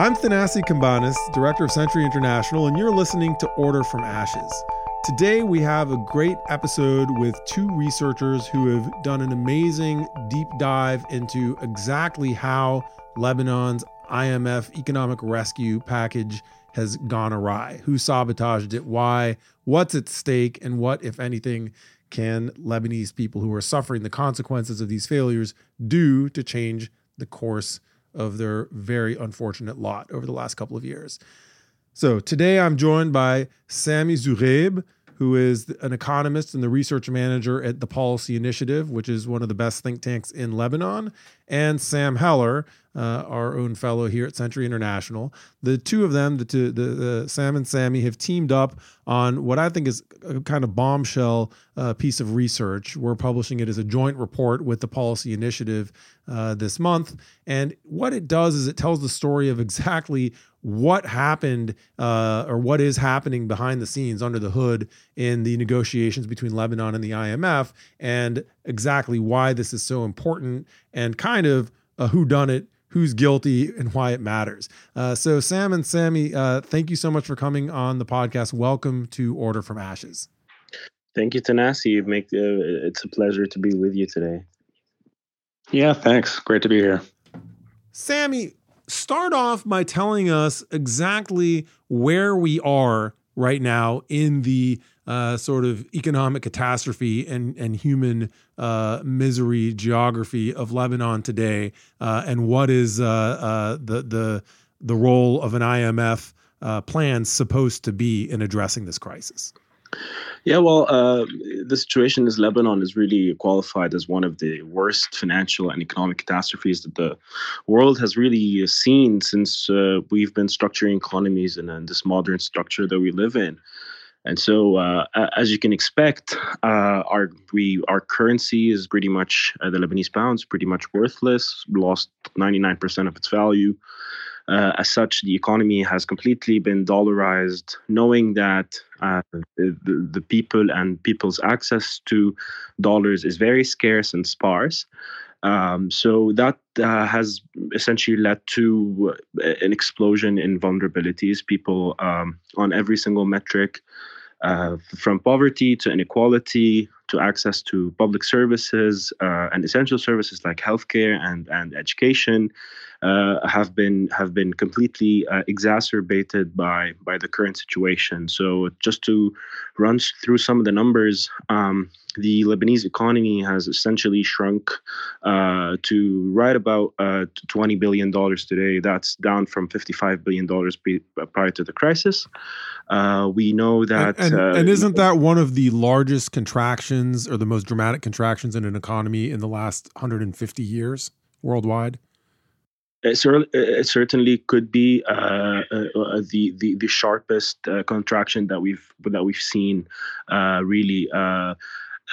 I'm Thanasi Cambanis, Director of Century International, and you're listening to Order from Ashes. Today, we have a great episode with two researchers who have done an amazing deep dive into exactly how Lebanon's IMF economic rescue package has gone awry, who sabotaged it, why, what's at stake, and what, if anything, can Lebanese people who are suffering the consequences of these failures do to change the course of their very unfortunate lot over the last couple of years. So today I'm joined by Sami Zoughaib, who is an economist and the research manager at the Policy Initiative, which is one of the best think tanks in Lebanon, and Sam Heller, uh, our own fellow here at Century International. The two of them, the, two, the, the Sam and Sammy, have teamed up on what I think is a kind of bombshell uh, piece of research. We're publishing it as a joint report with the Policy Initiative uh, this month. And what it does is it tells the story of exactly what happened uh, or what is happening behind the scenes under the hood in the negotiations between Lebanon and the IMF, and exactly why this is so important and kind of a who done it who's guilty and why it matters. Uh, so, Sam and Sammy, uh, thank you so much for coming on the podcast. Welcome to Order from Ashes. Thank you, Tanasi. You make uh, it's a pleasure to be with you today. Yeah, thanks. Great to be here. Sammy, start off by telling us exactly where we are right now in the uh, sort of economic catastrophe and and human uh, misery geography of Lebanon today, uh, and what is uh, uh, the the the role of an IMF uh, plan supposed to be in addressing this crisis? Yeah, well, uh, the situation in Lebanon is really qualified as one of the worst financial and economic catastrophes that the world has really seen since uh, we've been structuring economies in, in, this modern structure that we live in. And so, uh, as you can expect, uh, our we our currency is pretty much uh, the Lebanese pound is pretty much worthless, lost 99% of its value. Uh, as such, the economy has completely been dollarized, knowing that uh, the, the people and people's access to dollars is very scarce and sparse. Um, so that uh, has essentially led to uh, an explosion in vulnerabilities. People um, on every single metric, uh, from poverty to inequality to access to public services uh, and essential services like healthcare and, and education, uh, have been have been completely uh, exacerbated by by the current situation. So just to run through some of the numbers, um, the Lebanese economy has essentially shrunk uh, to right about uh, 20 billion dollars today. That's down from 55 billion dollars prior to the crisis. Uh, we know that, and, and, and isn't that one of the largest contractions or the most dramatic contractions in an economy in the last 150 years worldwide? It, cer- it certainly could be uh, uh, uh, the, the the sharpest contraction that we've that we've seen, really.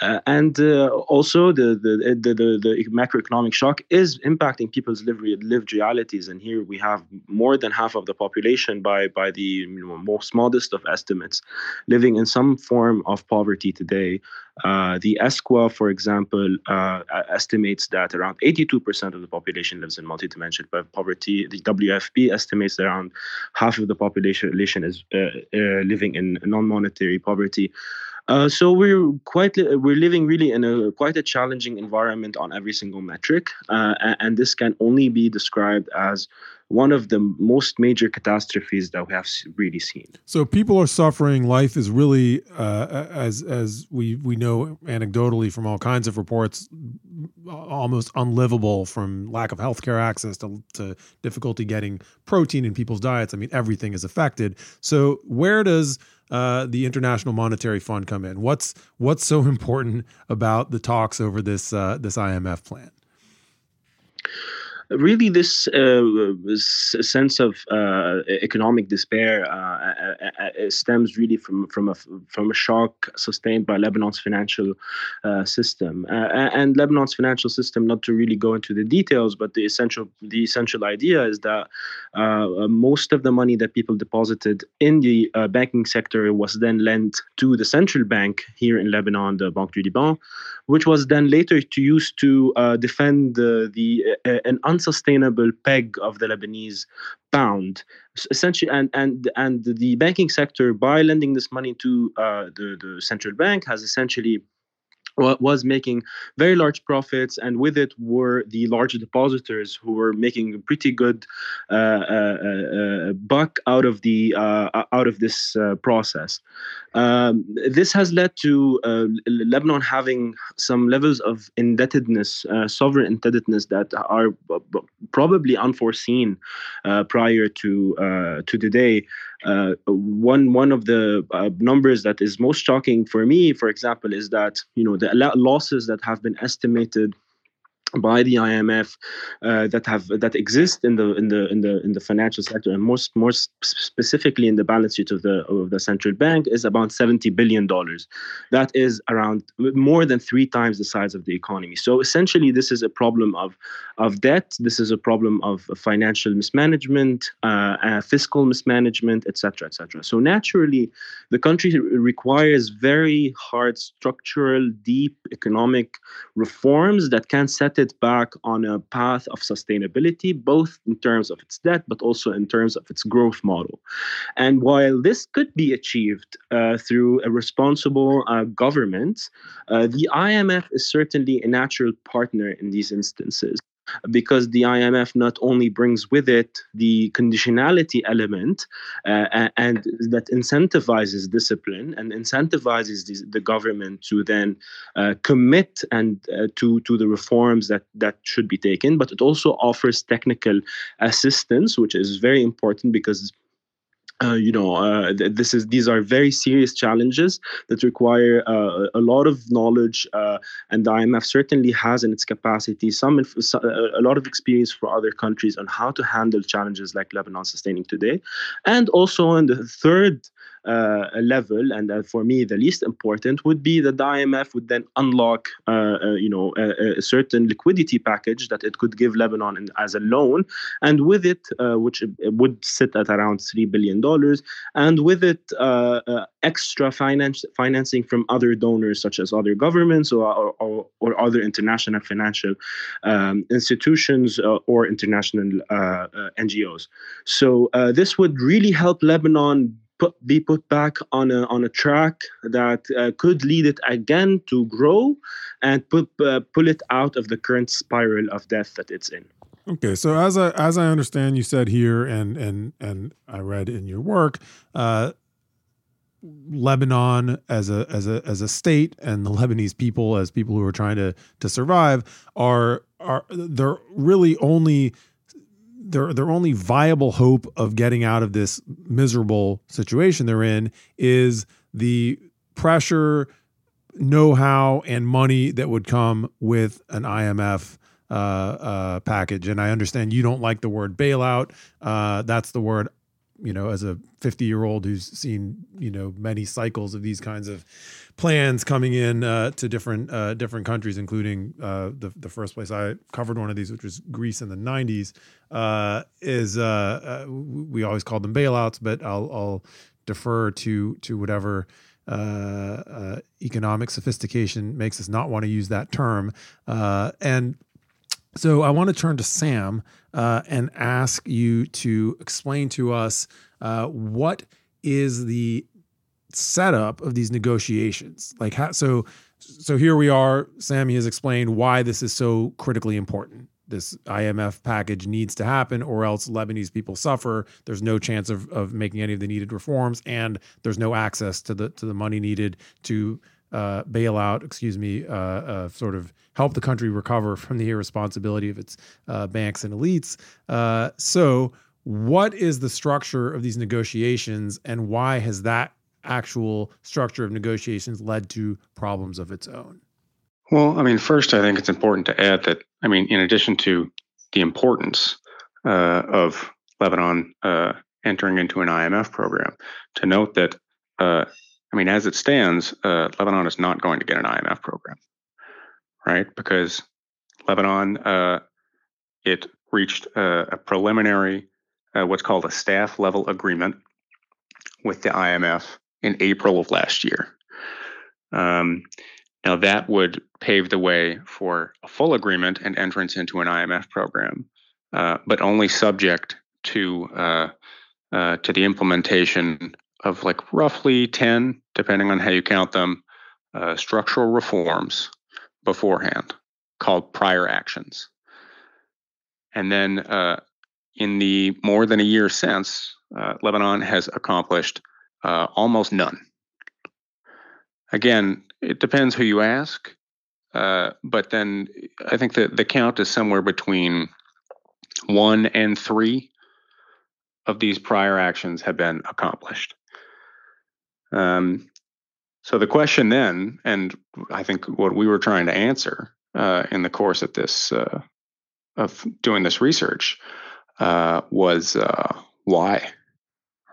Uh, and uh, also the, the, the the the macroeconomic shock is impacting people's lived, lived realities and here we have more than half of the population by by the you know, most modest of estimates living in some form of poverty today uh, the ESCWA, for example, uh, estimates that around 82% of the population lives in multidimensional poverty. The WFP estimates that around half of the population is uh, uh, living in non-monetary poverty. Uh, so we're quite we're living really in a quite a challenging environment on every single metric, uh, and this can only be described as one of the most major catastrophes that we have really seen. So people are suffering. Life is really, uh, as as we we know anecdotally from all kinds of reports, almost unlivable from lack of healthcare access to, to difficulty getting protein in people's diets. I mean, everything is affected. So where does uh, the International Monetary Fund come in? What's what's so important about the talks over this uh, this IMF plan? Really this uh, sense of uh, economic despair uh, uh, stems really from from a from a shock sustained by Lebanon's financial uh, system and Lebanon's financial system. Not to really go into the details, but the essential the essential idea is that most of the money that people deposited in the banking sector was then lent to the central bank here in Lebanon, the Banque du Liban, which was then later to use to uh, defend the, the uh, an unsustainable peg of the Lebanese pound. Essentially and and and the banking sector by lending this money to uh, the the central bank has essentially was making very large profits, and with it were the large depositors who were making a pretty good uh, uh, uh, buck out of the uh, out of this uh, process. Um, this has led to uh, Lebanon having some levels of indebtedness, sovereign indebtedness, that are probably unforeseen prior to to today. Uh, one one of the uh, numbers that is most shocking for me, for example, is that you know the losses that have been estimated by the IMF uh, that have that exist in the in the in the in the financial sector and most more specifically in the balance sheet of the of the central bank is about 70 billion dollars. That is around more than 3 times the size of the economy. So essentially this is a problem of of debt. This is a problem of financial mismanagement uh, uh, fiscal mismanagement etc etc so naturally the country requires very hard structural deep economic reforms that can set it back on a path of sustainability, both in terms of its debt, but also in terms of its growth model. And while this could be achieved uh, through a responsible uh, government, uh, the IMF is certainly a natural partner in these instances because the IMF not only brings with it the conditionality element uh, and that incentivizes discipline and incentivizes the, the government to then uh, commit and uh, to to the reforms that that should be taken, but it also offers technical assistance, which is very important because uh, you know, uh, this is these are very serious challenges that require uh, a lot of knowledge, uh, and the IMF certainly has in its capacity some a lot of experience for other countries on how to handle challenges like Lebanon sustaining today, and also in the third uh, level, and uh, for me the least important would be that the IMF would then unlock, uh, uh, you know, a, a, certain liquidity package that it could give Lebanon in, as a loan, and with it, uh, which would sit at around three billion dollars, and with it, uh, extra finance financing from other donors such as other governments or or, or other international financial um, institutions or international NGOs. So this would really help Lebanon put, be put back on a on a track that uh, could lead it again to grow and put uh, pull it out of the current spiral of death that it's in. Okay, so as I as I understand, you said here, and and and I read in your work, uh, Lebanon as a as a as a state and the Lebanese people as people who are trying to to survive are are they're really only their their only viable hope of getting out of this miserable situation they're in is the pressure, know-how, and money that would come with an IMF uh, uh, package. And I understand you don't like the word bailout. Uh, that's the word you know, as a 50 year old who's seen, you know, many cycles of these kinds of plans coming in uh, to different uh, different countries, including uh, the the first place I covered one of these, which was Greece in the 90s, uh, is uh, uh, we always called them bailouts, but I'll, I'll defer to to whatever. economic sophistication makes us not want to use that term, and so I want to turn to Sam uh, and ask you to explain to us uh, what is the setup of these negotiations. Like, how, so so here we are. Sammy has explained why this is so critically important. This IMF package needs to happen, or else Lebanese people suffer. There's no chance of, of making any of the needed reforms, and there's no access to the to the money needed to uh, bail out, excuse me, uh, uh, sort of help the country recover from the irresponsibility of its uh, banks and elites. Uh, so, what is the structure of these negotiations, and why has that actual structure of negotiations led to problems of its own? Well, I mean, first, I think it's important to add that, I mean, in addition to the importance uh, of Lebanon entering into an IMF program, to note that I mean, as it stands, uh, Lebanon is not going to get an IMF program, right? Because Lebanon, uh, it reached uh, a preliminary, uh, what's called a staff level agreement with the IMF in April of last year. Um, now, that would pave the way for a full agreement and entrance into an IMF program, uh, but only subject to to the implementation of like roughly ten, depending on how you count them, uh, structural reforms beforehand, called prior actions. And then uh, in the more than a year since, uh, Lebanon has accomplished almost none. Again, it depends who you ask. Uh, but then I think that the count is somewhere between one and three of these prior actions have been accomplished. Um, so the question then, and I think what we were trying to answer uh, in the course of this uh, of doing this research uh, was uh, why,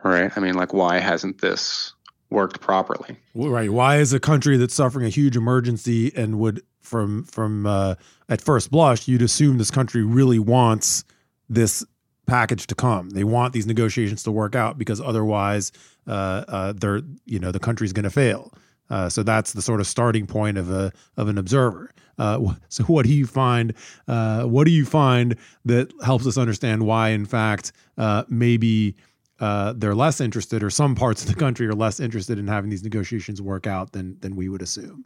right? I mean, like, why hasn't this worked properly. Right. Why is a country that's suffering a huge emergency and would from from uh, at first blush you'd assume this country really wants this package to come. They want these negotiations to work out because otherwise they're you know the country's going to fail. Uh, so that's the sort of starting point of a of an observer. Uh, so what do you find? Uh, what do you find that helps us understand why, in fact, uh, maybe uh, they're less interested, or some parts of the country are less interested in having these negotiations work out than than we would assume,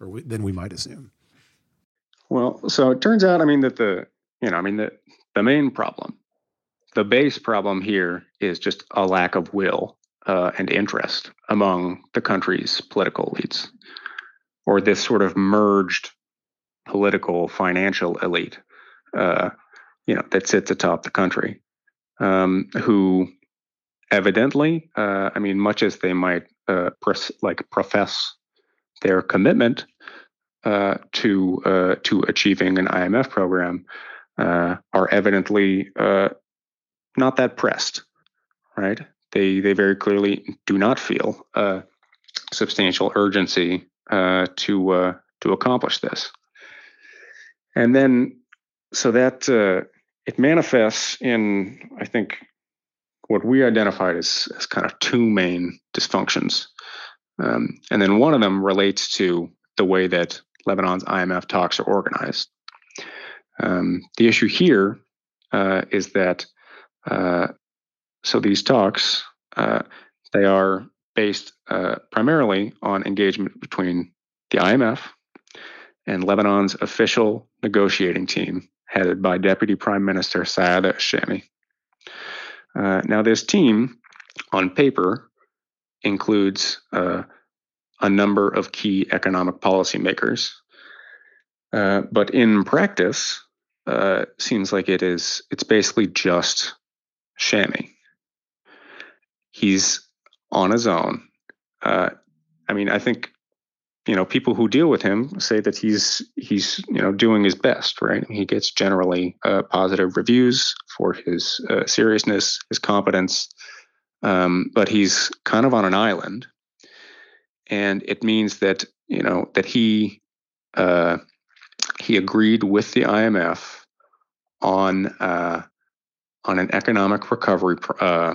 or we, than we might assume. Well, so it turns out, I mean, that the you know, I mean, the the main problem, the base problem here is just a lack of will uh, and interest among the country's political elites, or this sort of merged political financial elite, uh, you know, that sits atop the country, um, who evidently, uh, I mean, much as they might uh, pres- like profess their commitment uh, to uh, to achieving an IMF program, are evidently not that pressed, right? They they very clearly do not feel a substantial urgency to to accomplish this, and then so that it manifests in I think what we identified as, as kind of two main dysfunctions. Um, and then one of them relates to the way that Lebanon's IMF talks are organized. Um, the issue here uh, is that uh, so these talks uh, they are based uh, primarily on engagement between the IMF and Lebanon's official negotiating team, headed by Deputy Prime Minister Saad Shami. Uh, now, this team on paper includes uh, a number of key economic policymakers, uh, but in practice, uh, seems like it is it's basically just Shami. He's on his own. Uh, I mean, I think you know people who deal with him say that he's he's you know doing his best right he gets generally uh, positive reviews for his uh, seriousness his competence um, but he's kind of on an island and it means that you know that he uh, he agreed with the IMF on uh, on an economic recovery pr- uh,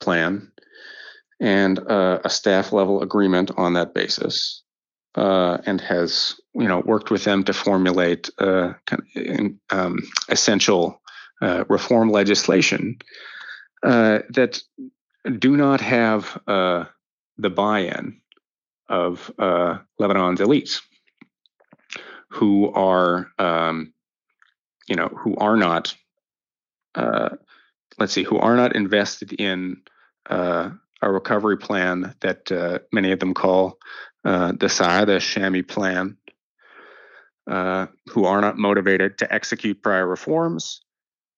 plan and uh, a staff level agreement on that basis uh, and has you know worked with them to formulate uh, kind of, um, essential uh, reform legislation uh, that do not have uh, the buy-in of Lebanon's elites, who are um, you know who are not let's see who are not invested in a recovery plan that many of them call uh, the Saada Shami plan, uh, who are not motivated to execute prior reforms,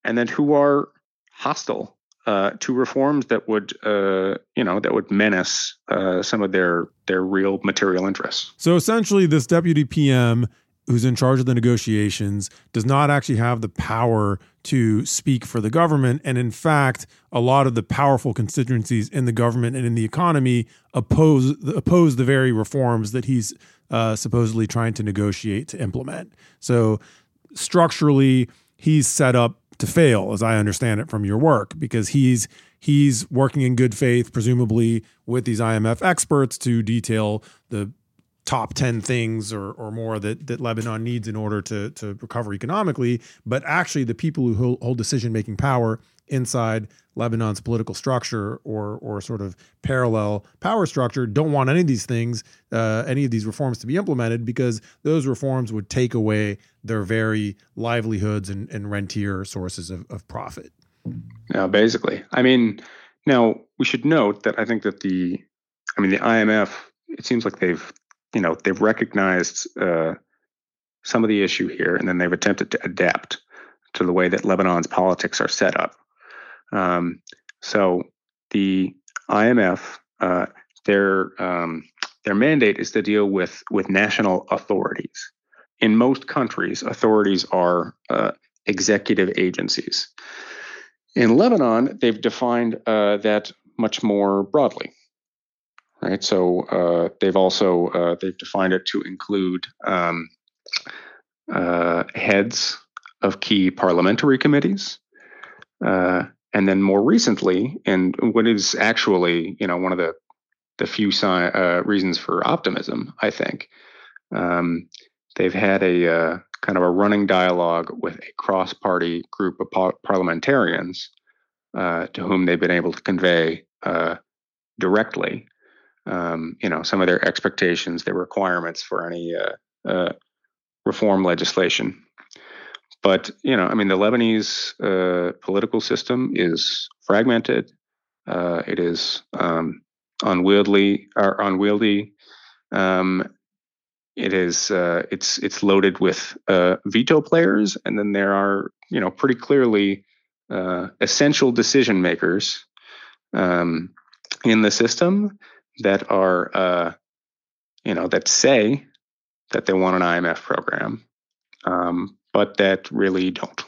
and then who are hostile uh, to reforms that would, uh, you know, that would menace uh, some of their their real material interests. So essentially, this deputy PM who's in charge of the negotiations does not actually have the power to speak for the government. And in fact, a lot of the powerful constituencies in the government and in the economy oppose oppose the very reforms that he's uh, supposedly trying to negotiate to implement. So structurally, he's set up to fail, as I understand it from your work, because he's he's working in good faith, presumably with these IMF experts to detail the top 10 things or, or more that, that Lebanon needs in order to, to recover economically, but actually the people who hold, decision making power inside Lebanon's political structure or or sort of parallel power structure don't want any of these things, uh, any of these reforms to be implemented because those reforms would take away their very livelihoods and, and rentier sources of, of profit. Yeah, basically. I mean, now we should note that I think that the, I mean, the IMF. It seems like they've, you know, they've recognized uh, some of the issue here, and then they've attempted to adapt to the way that Lebanon's politics are set up. Um, so the IMF, uh, their um, their mandate is to deal with with national authorities. In most countries, authorities are uh, executive agencies. In Lebanon, they've defined uh, that much more broadly. Right, so uh, they've also uh, they've defined it to include um, uh, heads of key parliamentary committees, uh, and then more recently, and what is actually, you know, one of the the few si- uh, reasons for optimism, I think, um, they've had a uh, kind of a running dialogue with a cross-party group of par- parliamentarians to whom they've been able to convey directly, um, you know, some of their expectations, their requirements for any uh, uh, reform legislation. But you know, I mean, the Lebanese uh, political system is fragmented. Uh, it is um, unwieldy. Or unwieldy. Um, it is. Uh, it's it's loaded with uh, veto players, and then there are you know pretty clearly essential decision makers um, in the system that are uh, you know that say that they want an IMF program, um, but that really don't.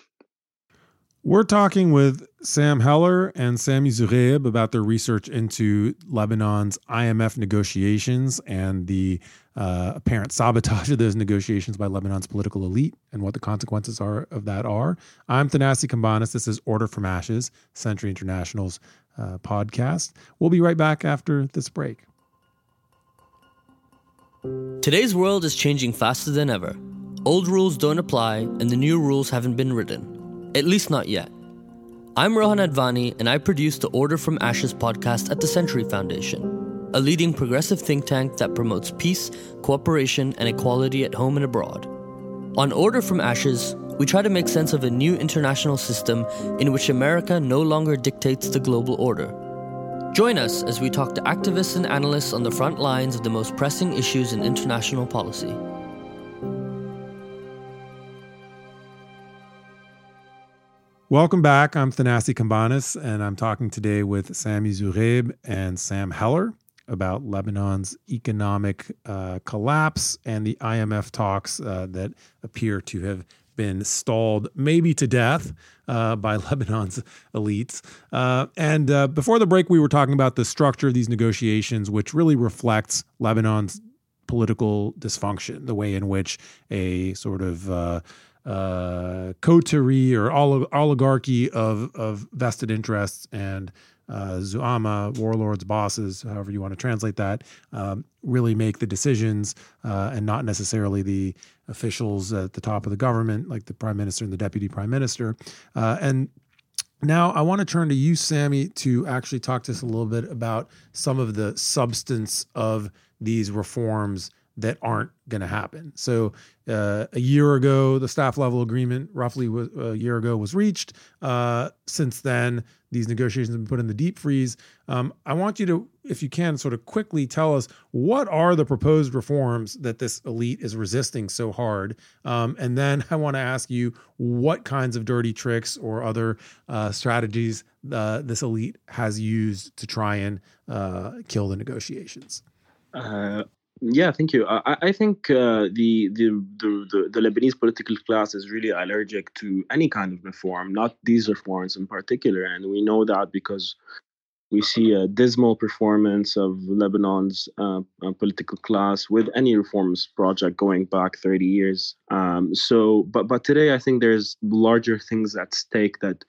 We're talking with Sam Heller and Sami Zoughaib about their research into Lebanon's IMF negotiations and the uh, apparent sabotage of those negotiations by Lebanon's political elite and what the consequences are of that are. I'm Thanasi Cambanis. This is Order from Ashes, Century International's uh, podcast. We'll be right back after this break. Today's world is changing faster than ever. Old rules don't apply, and the new rules haven't been written. At least not yet. I'm Rohan Advani, and I produce the Order from Ashes podcast at the Century Foundation, a leading progressive think tank that promotes peace, cooperation, and equality at home and abroad. On Order from Ashes, we try to make sense of a new international system in which America no longer dictates the global order. Join us as we talk to activists and analysts on the front lines of the most pressing issues in international policy. Welcome back. I'm Thanasi Cambanis, and I'm talking today with Sami Zoughaib and Sam Heller about Lebanon's economic uh, collapse and the IMF talks uh, that appear to have been stalled, maybe to death, uh, by Lebanon's elites. Uh, and uh, before the break, we were talking about the structure of these negotiations, which really reflects Lebanon's political dysfunction, the way in which a sort of uh, uh, coterie or oligarchy of of vested interests and uh, Zuama, warlords, bosses, however you want to translate that, um, really make the decisions uh, and not necessarily the officials at the top of the government, like the prime minister and the deputy prime minister. Uh, and now I want to turn to you, Sammy, to actually talk to us a little bit about some of the substance of these reforms that aren't going to happen. So uh, a year ago, the staff level agreement, roughly a year ago, was reached. Uh, since then, these negotiations have been put in the deep freeze. Um, I want you to, if you can, sort of quickly tell us what are the proposed reforms that this elite is resisting so hard, um, and then I want to ask you what kinds of dirty tricks or other uh, strategies uh, this elite has used to try and uh, kill the negotiations. Yeah, thank you. I, I think uh, the, the, the the Lebanese political class is really allergic to any kind of reform, not these reforms in particular, and we know that because we see a dismal performance of Lebanon's uh, uh, political class with any reforms project going back 30 years. Um, so, but but today I think there's larger things at stake that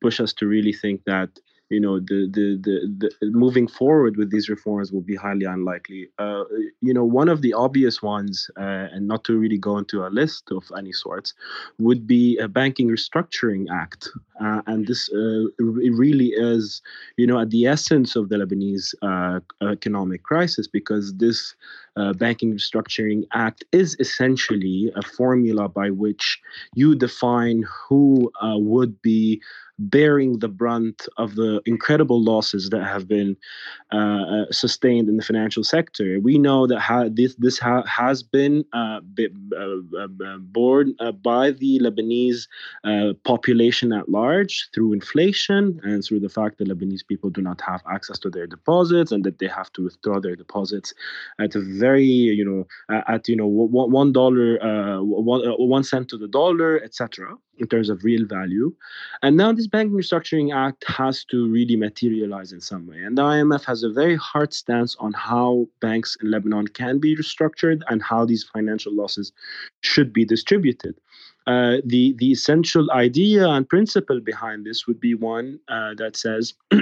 push us to really think that you know the, the the the, moving forward with these reforms will be highly unlikely. Uh, you know, one of the obvious ones, uh, and not to really go into a list of any sorts, would be a banking restructuring act, uh, and this uh, really is, you know, at the essence of the Lebanese uh, economic crisis because this uh, Banking Restructuring Act is essentially a formula by which you define who would be bearing the brunt of the incredible losses that have been uh, uh, sustained in the financial sector. We know that ha- this this ha- has been uh, b- uh, uh, borne by the Lebanese population at large through inflation and through the fact that Lebanese people do not have access to their deposits and that they have to withdraw their deposits at a very you know at you know one dollar one, one cent to the dollar etc in terms of real value. And now this Banking Restructuring Act has to really materialize in some way. And the IMF has a very hard stance on how banks in Lebanon can be restructured and how these financial losses should be distributed. Uh, the, the essential idea and principle behind this would be one uh, that says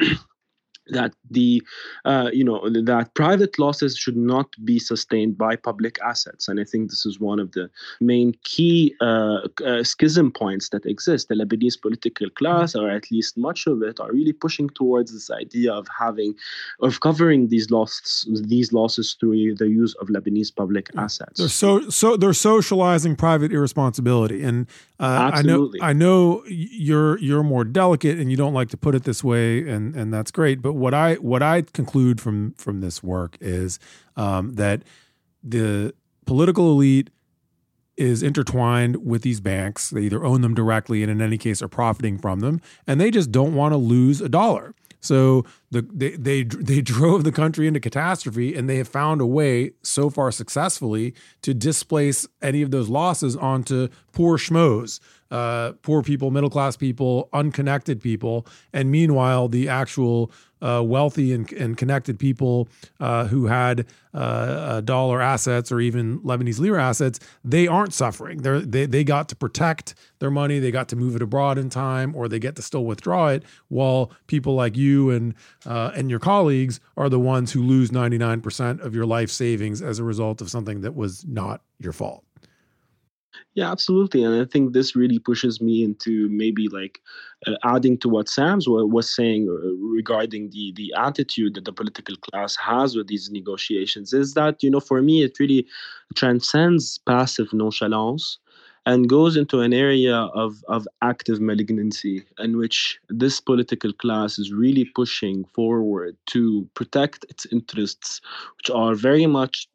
that the uh, you know that private losses should not be sustained by public assets. And i think this is one of the main key uh, uh, schism points that exist. The lebanese political class or at least much of it are really pushing towards this idea of having of covering these losses these losses through the use of lebanese public assets. They're so so they're socializing private irresponsibility. And uh, i know i know you're you're more delicate and you don't like to put it this way and and that's great. But what I what I conclude from from this work is um, that the political elite is intertwined with these banks. They either own them directly and in any case are profiting from them, and they just don't want to lose a dollar. So the, they, they they drove the country into catastrophe, and they have found a way so far successfully to displace any of those losses onto poor schmoes uh, poor people, middle class people, unconnected people, and meanwhile, the actual uh, wealthy and, and, connected people uh, who had uh, dollar assets or even Lebanese lira assets, they aren't suffering. They're, they they got to protect their money, they got to move it abroad in time, or they get to still withdraw it. While people like you and uh, and your colleagues are the ones who lose ninety nine percent of your life savings as a result of something that was not your fault. Yeah, absolutely. And I think this really pushes me into maybe like uh, adding to what Sam's was saying uh, regarding the the attitude that the political class has with these negotiations is that, you know, for me, it really transcends passive nonchalance and goes into an area of, of active malignancy in which this political class is really pushing forward to protect its interests, which are very much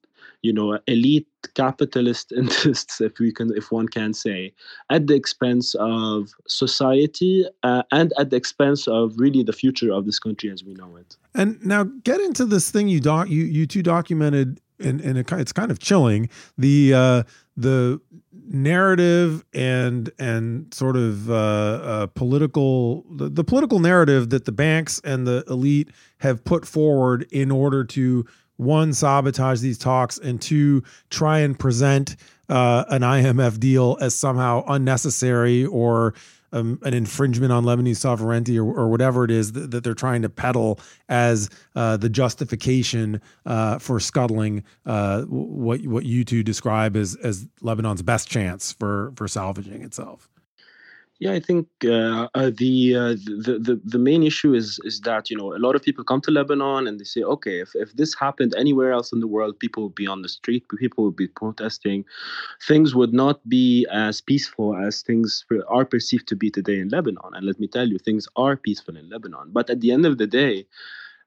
you know elite capitalist interests if we can if one can say at the expense of society uh, and at the expense of really the future of this country as we know it. And now get into this thing you doc you you two documented and and it, it's kind of chilling the uh the narrative and and sort of uh, uh, political the, the political narrative that the banks and the elite have put forward in order to one sabotage these talks and two try and present uh, an IMF deal as somehow unnecessary or um, an infringement on Lebanese sovereignty or, or whatever it is that, that, they're trying to peddle as uh, the justification uh, for scuttling uh, what what you two describe as as Lebanon's best chance for for salvaging itself. Yeah, I think uh, uh, the, uh, the the the main issue is is that you know a lot of people come to Lebanon and they say, okay, if, if this happened anywhere else in the world, people would be on the street, people would be protesting, things would not be as peaceful as things are perceived to be today in Lebanon. And let me tell you, things are peaceful in Lebanon. But at the end of the day,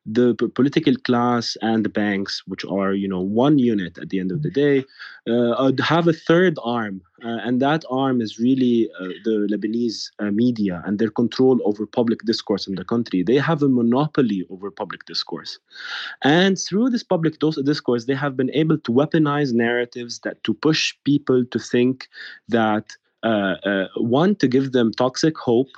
the political class and the banks, which are you know one unit at the end of the day, uh, have a third arm, uh, and that arm is really uh, the Lebanese uh, media and their control over public discourse in the country. They have a monopoly over public discourse, and through this public discourse, they have been able to weaponize narratives that to push people to think that uh, uh, one to give them toxic hope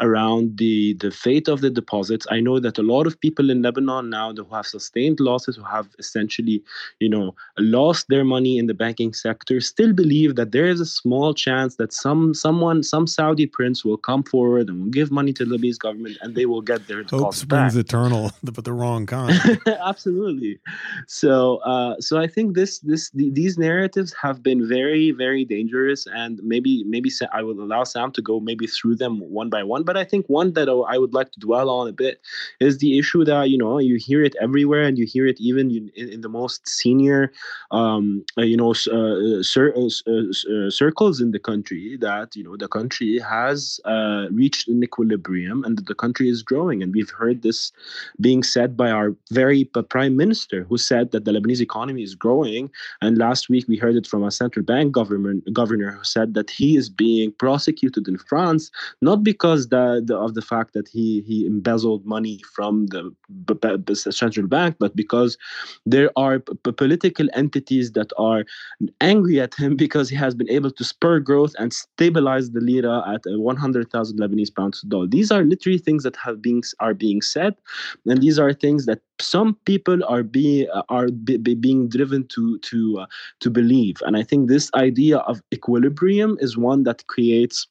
around the the fate of the deposits. I know that a lot of people in Lebanon now who have sustained losses, who have essentially, you know, lost their money in the banking sector, still believe that there is a small chance that some someone, some Saudi prince will come forward and will give money to the Lebanese government and they will get their hope springs back. eternal, but the wrong kind. Absolutely. So, uh, so I think this this these narratives have been very very dangerous, and maybe maybe I will allow Sam to go maybe through them one by one. But I think one that I would like to dwell on a bit is the issue that you know you hear it everywhere, and you hear it even in, in the most senior, um, uh, you know, uh, cir- uh, uh, circles in the country that you know the country has uh, reached an equilibrium, and the country is growing. And we've heard this being said by our very prime minister, who said that the Lebanese economy is growing. And last week we heard it from a central bank government governor who said that he is being prosecuted in France not because the, the of the fact that he he embezzled money from the, the central bank, but because there are p- political entities that are angry at him because he has been able to spur growth and stabilize the lira at 100,000 Lebanese pounds dollar. These are literally things that have been are being said, and these are things that some people are being are be, be being driven to to uh, to believe. And I think this idea of equilibrium is one that creates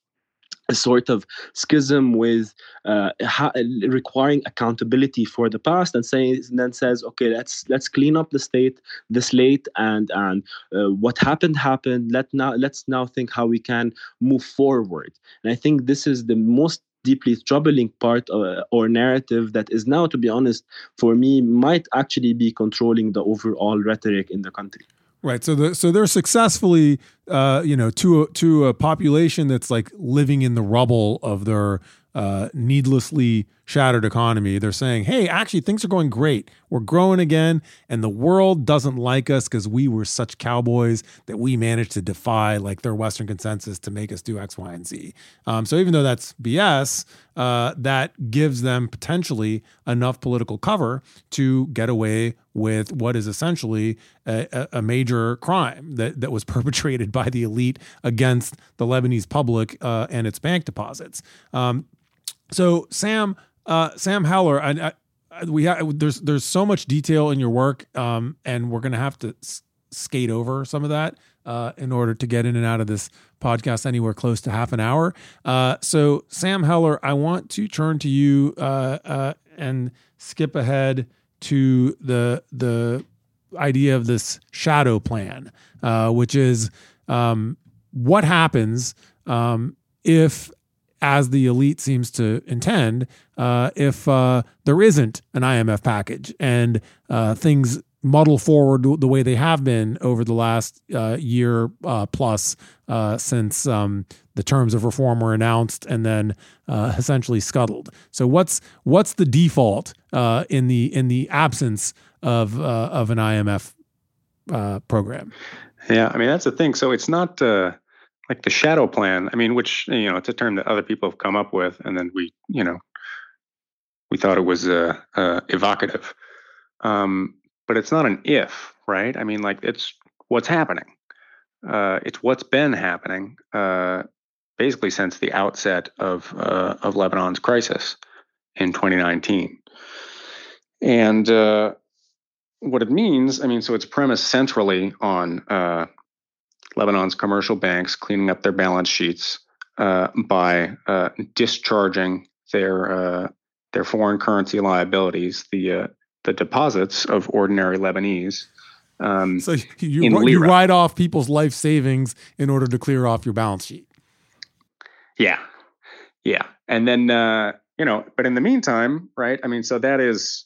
a sort of schism with uh, ha- requiring accountability for the past and saying and then says okay let's let's clean up the state the slate and and uh, what happened happened let now let's now think how we can move forward and i think this is the most deeply troubling part uh, or narrative that is now, to be honest, for me, might actually be controlling the overall rhetoric in the country. Right. So the so they're successfully, uh, you know, to a, to a population that's like living in the rubble of their uh, needlessly shattered economy. They're saying, hey, actually, things are going great. We're growing again, and the world doesn't like us because we were such cowboys that we managed to defy like their Western consensus to make us do X, Y, and Z. Um, so even though that's BS, uh, that gives them potentially enough political cover to get away with what is essentially a, a major crime that, that was perpetrated by the elite against the Lebanese public uh, and its bank deposits. Um, so Sam, uh, Sam Heller, I, I, we ha- there's there's so much detail in your work, um, and we're gonna have to s- skate over some of that uh, in order to get in and out of this podcast anywhere close to half an hour. Uh, so Sam Heller, I want to turn to you uh, uh and skip ahead to the the idea of this shadow plan, uh, which is um, what happens um, if as the elite seems to intend, uh, if uh, there isn't an IMF package and uh, things muddle forward the way they have been over the last uh, year uh, plus uh, since um, the terms of reform were announced and then essentially scuttled. So what's what's the default in the in the absence of of an IMF program? Yeah, I mean that's the thing. So it's not like the shadow plan. I mean, which you know, it's a term that other people have come up with, and then we, you know, we thought it was uh, uh, evocative. Um, but it's not an if, right? I mean, like it's what's happening. Uh, it's what's been happening uh, basically since the outset of uh, of Lebanon's crisis in 2019. And uh, what it means, I mean, so it's premised centrally on uh, Lebanon's commercial banks cleaning up their balance sheets uh, by uh, discharging their uh, their foreign currency liabilities, the uh, the deposits of ordinary Lebanese. Um, so you, you write off people's life savings in order to clear off your balance sheet. Yeah, yeah, and then uh, you know, but in the meantime, right? I mean, so that is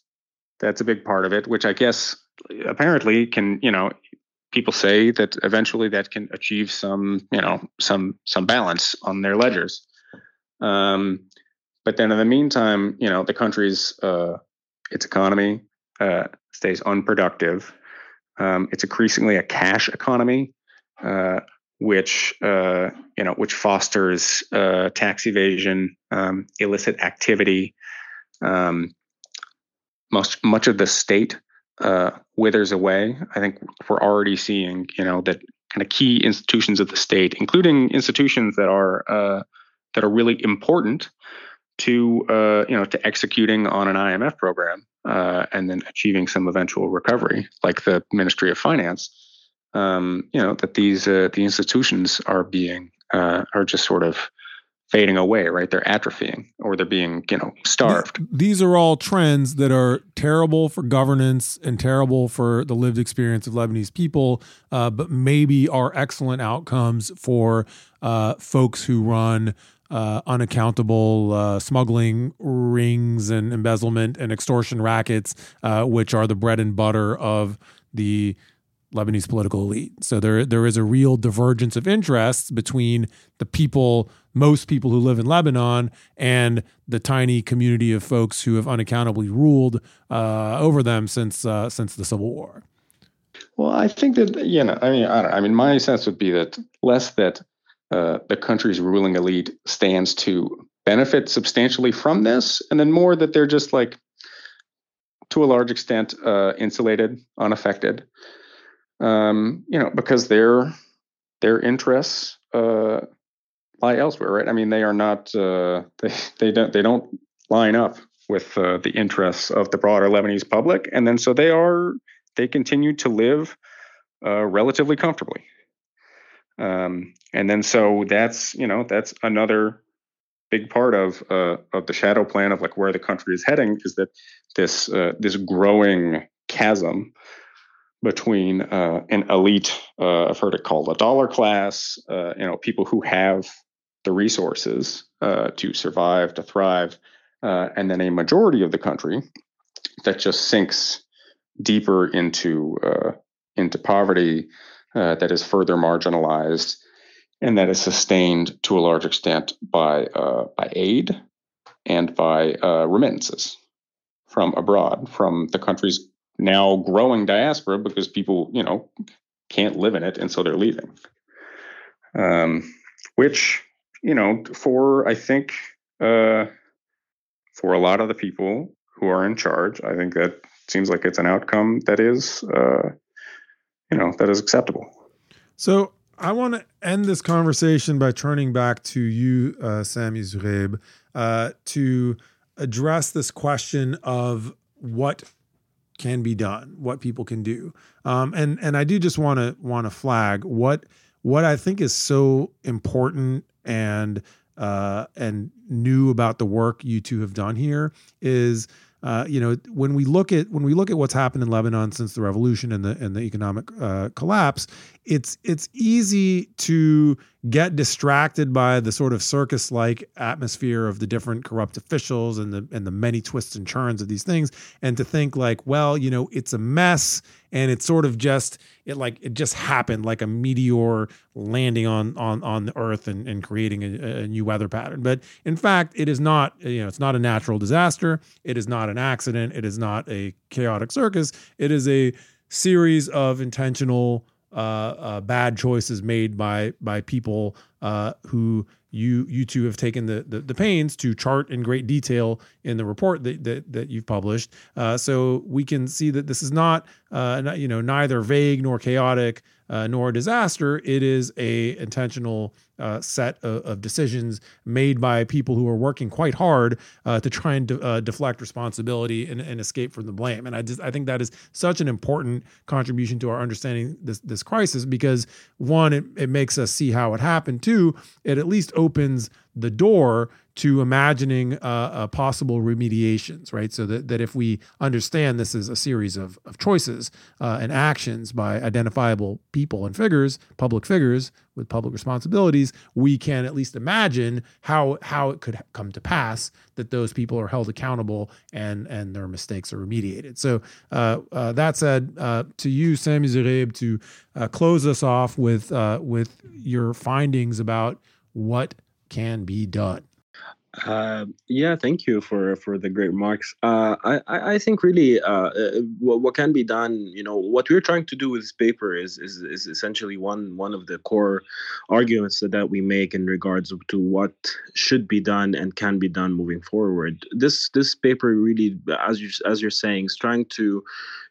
that's a big part of it, which I guess apparently can you know people say that eventually that can achieve some, you know, some some balance on their ledgers. Um, but then in the meantime, you know, the country's uh, its economy uh, stays unproductive. Um, it's increasingly a cash economy, uh, which uh, you know, which fosters uh, tax evasion, um, illicit activity. Um, most much of the state uh, withers away, I think we're already seeing, you know, that kind of key institutions of the state, including institutions that are uh, that are really important, to uh, you know to executing on an IMF program uh, and then achieving some eventual recovery, like the Ministry of Finance. Um, you know that these uh, the institutions are being uh, are just sort of fading away, right? They're atrophying or they're being, you know, starved. These are all trends that are terrible for governance and terrible for the lived experience of Lebanese people, uh, but maybe are excellent outcomes for uh, folks who run uh, unaccountable uh, smuggling rings and embezzlement and extortion rackets, uh, which are the bread and butter of the Lebanese political elite. So there there is a real divergence of interests between the people, most people who live in Lebanon, and the tiny community of folks who have unaccountably ruled uh, over them since uh, since the Civil War. Well, I think that you know, I mean, I, I mean, my sense would be that less that uh, the country's ruling elite stands to benefit substantially from this, and then more that they're just like, to a large extent, uh, insulated, unaffected um, you know, because their their interests uh, lie elsewhere, right? I mean, they are not uh, they they don't they don't line up with uh, the interests of the broader Lebanese public, and then so they are they continue to live uh, relatively comfortably. Um, and then so that's you know that's another big part of uh, of the shadow plan of like where the country is heading is that this uh, this growing chasm between uh, an elite, uh, I've heard it called a dollar class, uh, you know, people who have the resources uh, to survive, to thrive, uh, and then a majority of the country that just sinks deeper into uh, into poverty, that is further marginalized, and that is sustained to a large extent by by aid and by remittances from abroad, from the country's now growing diaspora because people, you know, can't live in it, and so they're leaving. Um, which, you know, for I think uh, for a lot of the people who are in charge, I think that seems like it's an outcome that is, uh, you know, that is acceptable. So I want to end this conversation by turning back to you, uh, Sami Zoughaib, uh, to address this question of what can be done, what people can do. Um, and and I do just want to want to flag what what I think is so important and uh, and new about the work you two have done here is uh, you know, when we look at when we look at what's happened in Lebanon since the revolution and the and the economic uh, collapse, it's it's easy to get distracted by the sort of circus-like atmosphere of the different corrupt officials and the and the many twists and turns of these things, and to think like, well, you know, it's a mess, and it's sort of just it like it just happened like a meteor landing on on on the earth and, and creating a, a new weather pattern. But in fact it is not you know it's not a natural disaster. It is not an accident. It is not a chaotic circus. It is a series of intentional uh, uh, bad choices made by by people uh, who you you two have taken the, the, the pains to chart in great detail in the report that that, that you've published. Uh, so we can see that this is not uh, you know neither vague nor chaotic uh, nor a disaster. It is a intentional uh, set of, of, decisions made by people who are working quite hard uh, to try and de- uh, deflect responsibility and, and, escape from the blame. And I just I think that is such an important contribution to our understanding this this crisis because one it, it makes us see how it happened. Two, it at least opens the door to imagining uh, uh, possible remediations, right? So that, that if we understand this is a series of, of choices uh, and actions by identifiable people and figures, public figures with public responsibilities, we can at least imagine how how it could come to pass that those people are held accountable and and their mistakes are remediated. So uh, uh, that said, uh, to you, Sami Zoughaib, to close us off with with your findings about what can be done. Uh, yeah, thank you for for the great remarks. Uh, I I think really uh, uh, what, what can be done. You know, what we're trying to do with this paper is is, is essentially one one of the core arguments that, that we make in regards to what should be done and can be done moving forward. This this paper really, as you as you're saying, is trying to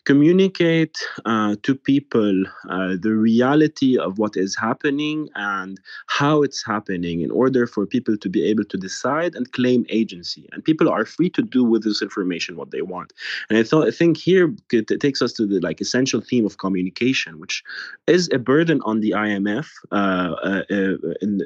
communicate uh, to people uh, the reality of what is happening and how it's happening in order for people to be able to decide and claim agency. And people are free to do with this information what they want. And I thought I think here it takes us to the like essential theme of communication, which is a burden on the IMF. Uh, uh, uh, in,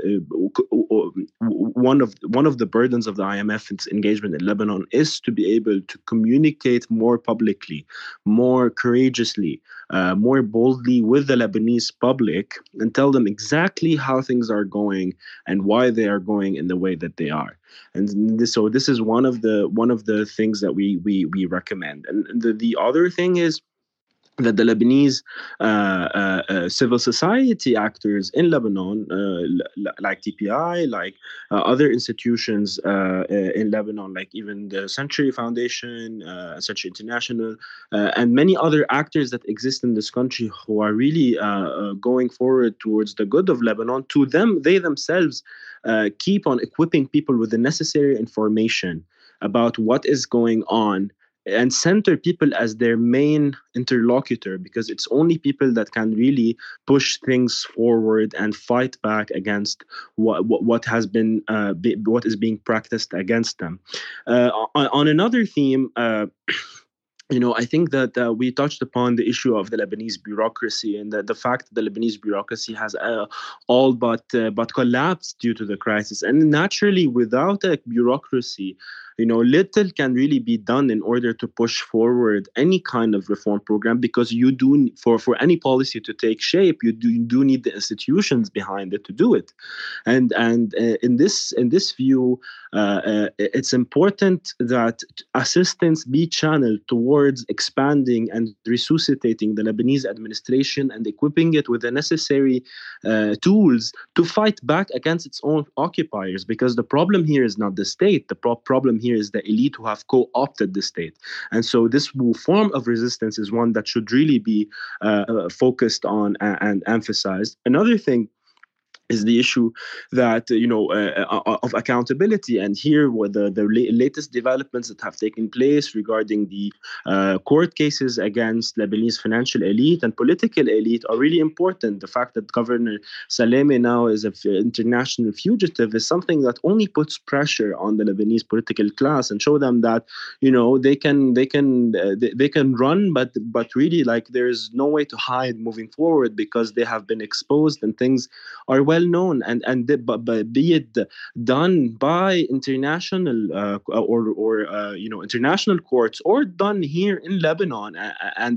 one of one of the burdens of the IMF's engagement in Lebanon is to be able to communicate more publicly, more courageously, uh, more boldly with the Lebanese public and tell them exactly how things are going and why they are going in the way that they are. And this, so this is one of the one of the things that we we we recommend. And the, the other thing is that the Lebanese uh, uh, uh, civil society actors in Lebanon, uh, like TPI, like uh, other institutions uh, in Lebanon, like even the Century Foundation, Century International, and many other actors that exist in this country who are really going forward towards the good of Lebanon, to them, they themselves keep on equipping people with the necessary information about what is going on and center people as their main interlocutor because it's only people that can really push things forward and fight back against what what, what has been uh, be, what is being practiced against them. Uh, on, on, another theme. Uh, you know, I think that uh, we touched upon the issue of the Lebanese bureaucracy and the, the fact that the Lebanese bureaucracy has uh, all but uh, but collapsed due to the crisis. And naturally, without a bureaucracy, you know little can really be done in order to push forward any kind of reform program because you do for for any policy to take shape you do, you do need the institutions behind it to do it. And and uh, in this in this view uh, uh, it's important that assistance be channeled towards expanding and resuscitating the Lebanese administration and equipping it with the necessary uh, tools to fight back against its own occupiers because the problem here is not the state. The pro- problem here is the elite who have co-opted the state. And so this form of resistance is one that should really be uh focused on and, and emphasized. Another thing is the issue that you know uh, uh, uh of accountability. And here were the, the latest developments that have taken place regarding the uh, court cases against lebanese financial elite and political elite are really important. The fact that governor Salameh now is an international fugitive is something that only puts pressure on the lebanese political class and show them that you know they can they can uh, they, they can run but but really like there's no way to hide moving forward because they have been exposed and things are well well known and and be it done by international uh, or or uh, you know international courts or done here in Lebanon and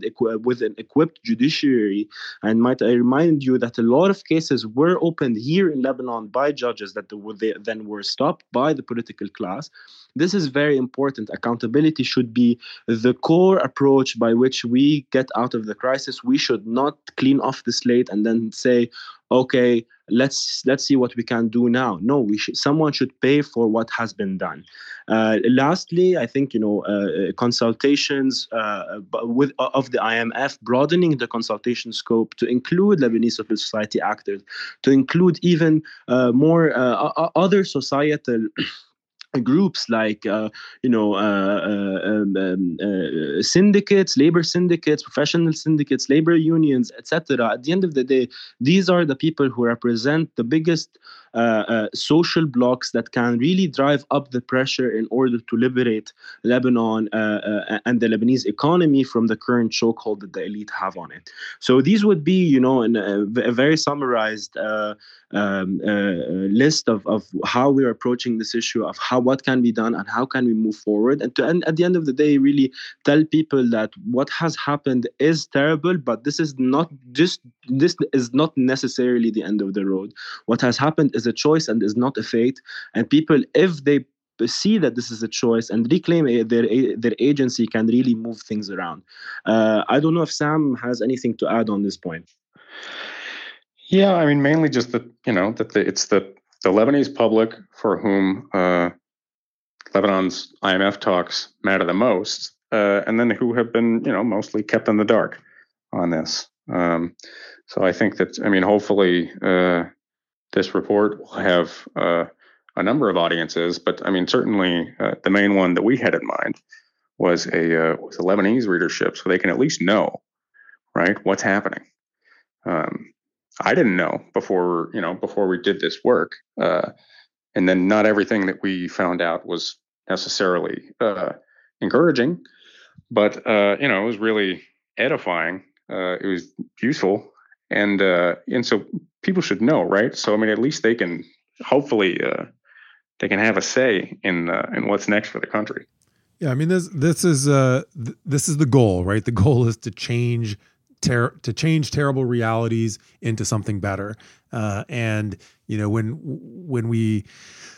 with an equipped judiciary. And might I remind you that a lot of cases were opened here in Lebanon by judges that they then were stopped by the political class. This is very important. Accountability should be the core approach by which we get out of the crisis. We should not clean off the slate and then say, okay, let's let's see what we can do now. No we should someone should pay for what has been done. Uh, lastly i think you know uh, consultations uh, with of the imf broadening the consultation scope to include lebanese civil society actors to include even uh, more uh, other societal groups like uh, you know uh, uh, um, um, uh, syndicates labor syndicates professional syndicates labor unions etc at the end of the day these are the people who represent the biggest uh, uh, social blocks that can really drive up the pressure in order to liberate Lebanon and the Lebanese economy from the current chokehold that the elite have on it. So these would be, you know, a, a very summarized um, list of, of how we're approaching this issue of how what can be done and how can we move forward and to and at the end of the day really tell people that what has happened is terrible but this is not just this is not necessarily the end of the road what has happened is a choice and is not a fate. And people, if they see that this is a choice and reclaim their their agency, can really move things around. Uh, I don't know if Sam has anything to add on this point. Yeah, I mean, mainly just that you know that the, it's the the Lebanese public for whom uh, Lebanon's IMF talks matter the most, uh, and then who have been you know mostly kept in the dark on this. Um, so I think that I mean, hopefully, uh, this report will have uh, a number of audiences, but I mean, certainly uh, the main one that we had in mind was a uh, was a Lebanese readership, so they can at least know, right, what's happening. Um, I didn't know before you know before we did this work, uh, and then not everything that we found out was necessarily uh, encouraging, but uh, you know it was really edifying. Uh, it was useful, and uh, and so people should know, right? So I mean, at least they can hopefully uh, they can have a say in uh, in what's next for the country. Yeah, I mean this this is uh th- this is the goal, right? The goal is to change ter- to change terrible realities into something better. Uh, and you know when when we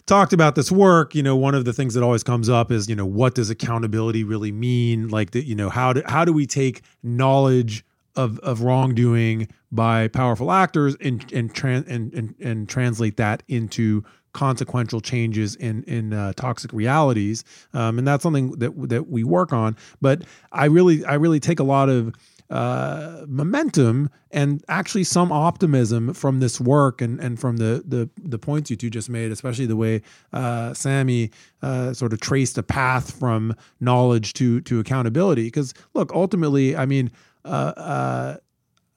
talked about this work, you know one of the things that always comes up is you know what does accountability really mean? Like that, you know how do how do we take knowledge of of wrongdoing by powerful actors and and, tran- and and and translate that into consequential changes in in uh, toxic realities um, and that's something that that we work on but i really i really take a lot of uh, momentum and actually some optimism from this work and, and from the, the the points you two just made, especially the way uh, Sami uh, sort of traced a path from knowledge to to accountability. Because look, ultimately, I mean, uh, uh,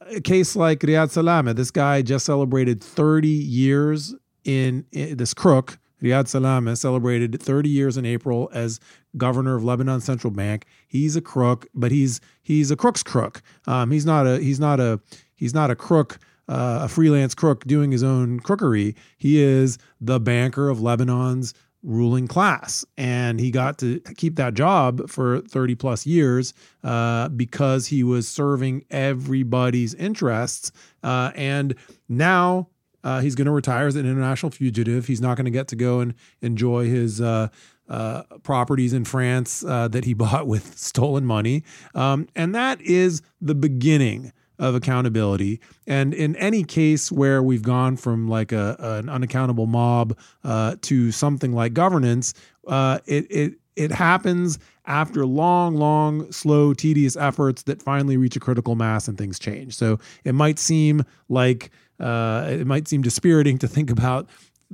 a case like Riyad Salameh, this guy just celebrated 30 years in, in this crook. Riyad Salameh celebrated 30 years in April as governor of Lebanon Central Bank. He's a crook, but he's he's a crook's crook. Um, he's not a he's not a he's not a crook. Uh, a freelance crook doing his own crookery. He is the banker of Lebanon's ruling class. And he got to keep that job for 30 plus years uh, because he was serving everybody's interests. Uh, and now uh, he's going to retire as an international fugitive. He's not going to get to go and enjoy his. Uh, properties in France uh, that he bought with stolen money. Um, and that is the beginning of accountability. And in any case where we've gone from like a, an unaccountable mob uh, to something like governance, uh, it, it, it happens after long, long, slow, tedious efforts that finally reach a critical mass and things change. So it might seem like uh, it might seem dispiriting to think about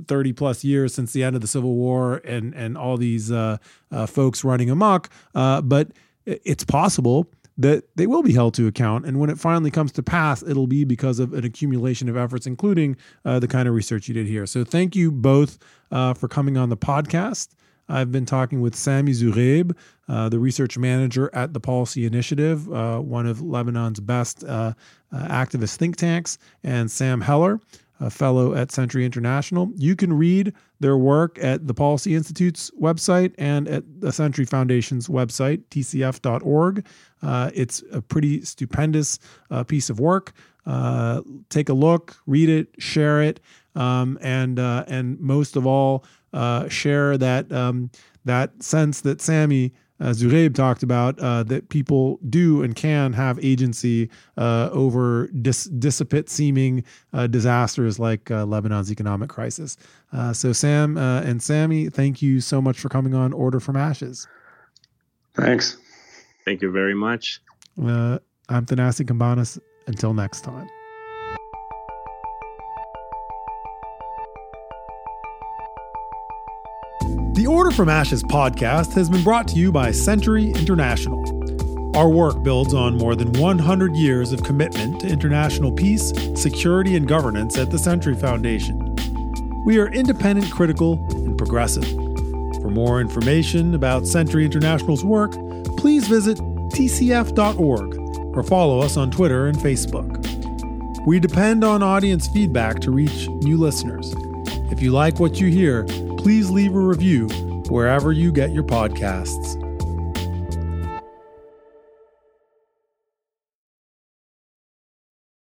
30 plus years since the end of the Civil War and and all these uh, uh, folks running amok, uh, but it's possible that they will be held to account. And when it finally comes to pass, it'll be because of an accumulation of efforts, including uh, the kind of research you did here. So thank you both uh, for coming on the podcast. I've been talking with Sami Zoughaib, uh, the research manager at the Policy Initiative, uh, one of Lebanon's best uh, uh, activist think tanks, and Sam Heller, a fellow at Century International. You can read their work at the Policy Institute's website and at the Century Foundation's website, tcf.org. Uh, it's a pretty stupendous uh, piece of work. Uh, take a look, read it, share it, um, and uh, and most of all, uh, share that um, that sense that Sami uh, Zoughaib talked about uh, that people do and can have agency uh, over dis- dissipate seeming uh, disasters like uh, Lebanon's economic crisis. Uh, so, Sam and Sami, thank you so much for coming on Order from Ashes. Thanks. Thank you very much. I'm Thanassis Cambanis. Until next time. The Order from Ashes podcast has been brought to you by Century International. Our work builds on more than 100 years of commitment to international peace, security, and governance at the Century Foundation. We are independent, critical, and progressive. For more information about Century International's work, please visit tcf.org or follow us on Twitter and Facebook. We depend on audience feedback to reach new listeners. If you like what you hear, please leave a review wherever you get your podcasts.